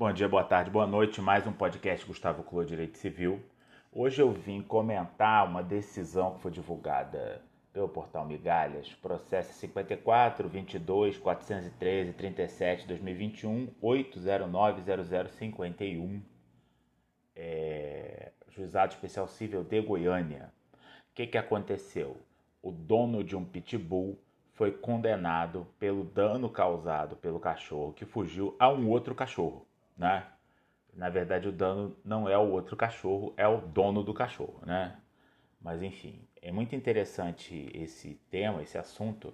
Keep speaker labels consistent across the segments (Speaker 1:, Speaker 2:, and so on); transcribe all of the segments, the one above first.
Speaker 1: Bom dia, boa tarde, boa noite. Mais um podcast Gustavo Clô Direito Civil. Hoje eu vim comentar uma decisão que foi divulgada pelo portal Migalhas, processo 54 22 413 37 2021 809 0051. É, Juizado Especial Civil de Goiânia. O que, que aconteceu? O dono de um pitbull foi condenado pelo dano causado pelo cachorro que fugiu a um outro cachorro, né? Na verdade, o dano não é o outro cachorro, é o dono do cachorro, né? Mas enfim, é muito interessante esse tema, esse assunto,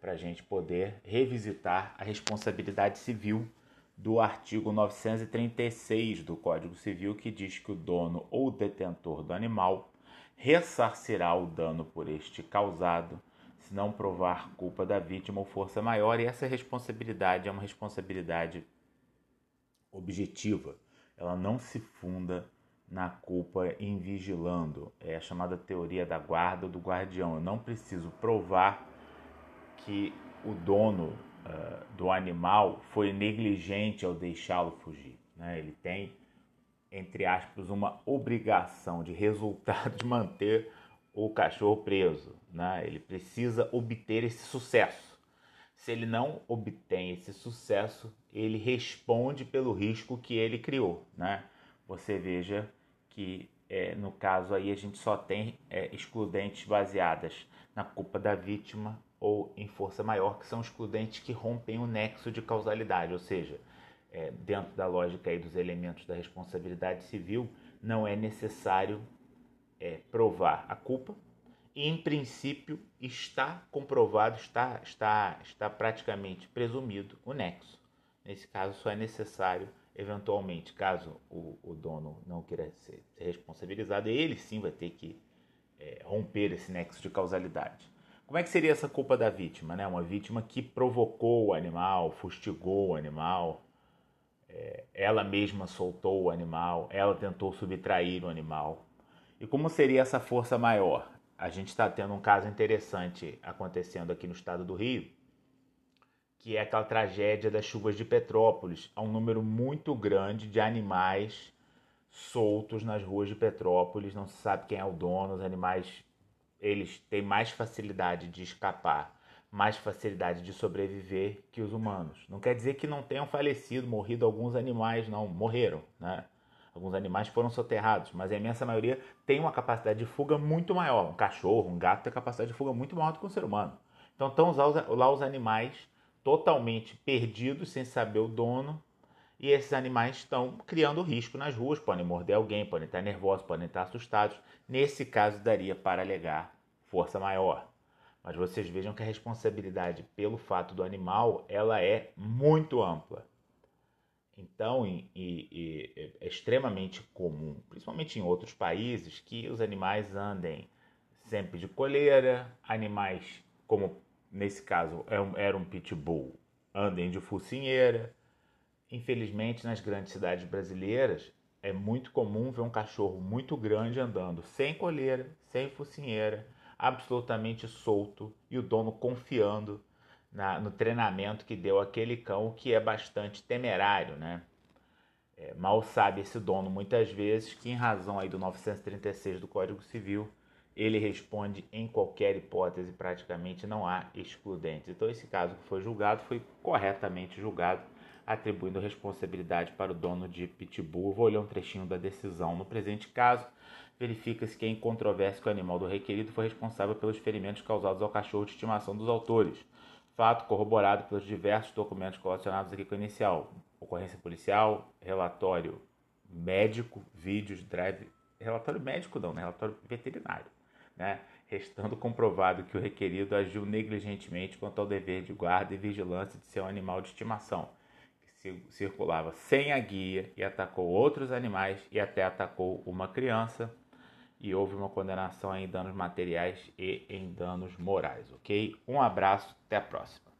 Speaker 1: para a gente poder revisitar a responsabilidade civil do artigo 936 do Código Civil, que diz que o dono ou detentor do animal ressarcirá o dano por este causado se não provar culpa da vítima ou força maior, e essa responsabilidade é uma responsabilidade objetiva. Ela não se funda na culpa invigilando. É a chamada teoria da guarda ou do guardião. Eu não preciso provar que o dono uh, do animal foi negligente ao deixá-lo fugir. Né? Ele tem, entre aspas, uma obrigação de resultado de manter o cachorro preso. Né? Ele precisa obter esse sucesso. Se ele não obtém esse sucesso, ele responde pelo risco que ele criou. Né? Você veja que é, no caso aí a gente só tem é, excludentes baseadas na culpa da vítima ou em força maior, que são excludentes que rompem o nexo de causalidade, ou seja, é, dentro da lógica aí dos elementos da responsabilidade civil, não é necessário é, provar a culpa em princípio, está comprovado, está, está, está praticamente presumido o nexo. Nesse caso, só é necessário, eventualmente, caso o, o dono não queira ser, ser, responsabilizado, ele sim vai ter que é, romper esse nexo de causalidade. Como é que seria essa culpa da vítima? Né? Uma vítima que provocou o animal, fustigou o animal, é, ela mesma soltou o animal, ela tentou subtrair o animal. E como seria essa força maior? A gente está tendo um caso interessante acontecendo aqui no estado do Rio, que é aquela tragédia das chuvas de Petrópolis. Há um número muito grande de animais soltos nas ruas de Petrópolis, não se sabe quem é o dono, os animais eles têm mais facilidade de escapar, mais facilidade de sobreviver que os humanos. Não quer dizer que não tenham falecido, morrido alguns animais, não, morreram, né? Alguns animais foram soterrados, mas a imensa maioria tem uma capacidade de fuga muito maior. Um cachorro, um gato tem capacidade de fuga muito maior do que um ser humano. Então estão lá os animais totalmente perdidos, sem saber o dono, e esses animais estão criando risco nas ruas, podem morder alguém, podem estar nervosos, podem estar assustados. Nesse caso, daria para alegar força maior. Mas vocês vejam que a responsabilidade pelo fato do animal ela é muito ampla. Então, e, e, é extremamente comum, principalmente em outros países, que os animais andem sempre de coleira, animais, como nesse caso é era um pitbull, andem de focinheira. Infelizmente, nas grandes cidades brasileiras, é muito comum ver um cachorro muito grande andando sem coleira, sem focinheira, absolutamente solto e o dono confiando na, no treinamento que deu aquele cão, que é bastante temerário, né? É, mal sabe esse dono muitas vezes que, em razão aí do 936 do Código Civil, ele responde em qualquer hipótese, praticamente não há excludentes. Então, esse caso que foi julgado foi corretamente julgado, atribuindo responsabilidade para o dono de Pitbull. Vou olhar um trechinho da decisão. No presente caso, verifica-se que é incontrovérsia que o animal do requerido foi responsável pelos ferimentos causados ao cachorro de estimação dos autores fato corroborado pelos diversos documentos relacionados aqui com o inicial. Ocorrência policial, relatório médico, vídeos, drive. Relatório médico não, né? relatório veterinário. Né? Restando comprovado que o requerido agiu negligentemente quanto ao dever de guarda e vigilância de seu animal de estimação, que circulava sem a guia e atacou outros animais e até atacou uma criança e houve uma condenação em danos materiais e em danos morais, ok? Um abraço, até a próxima.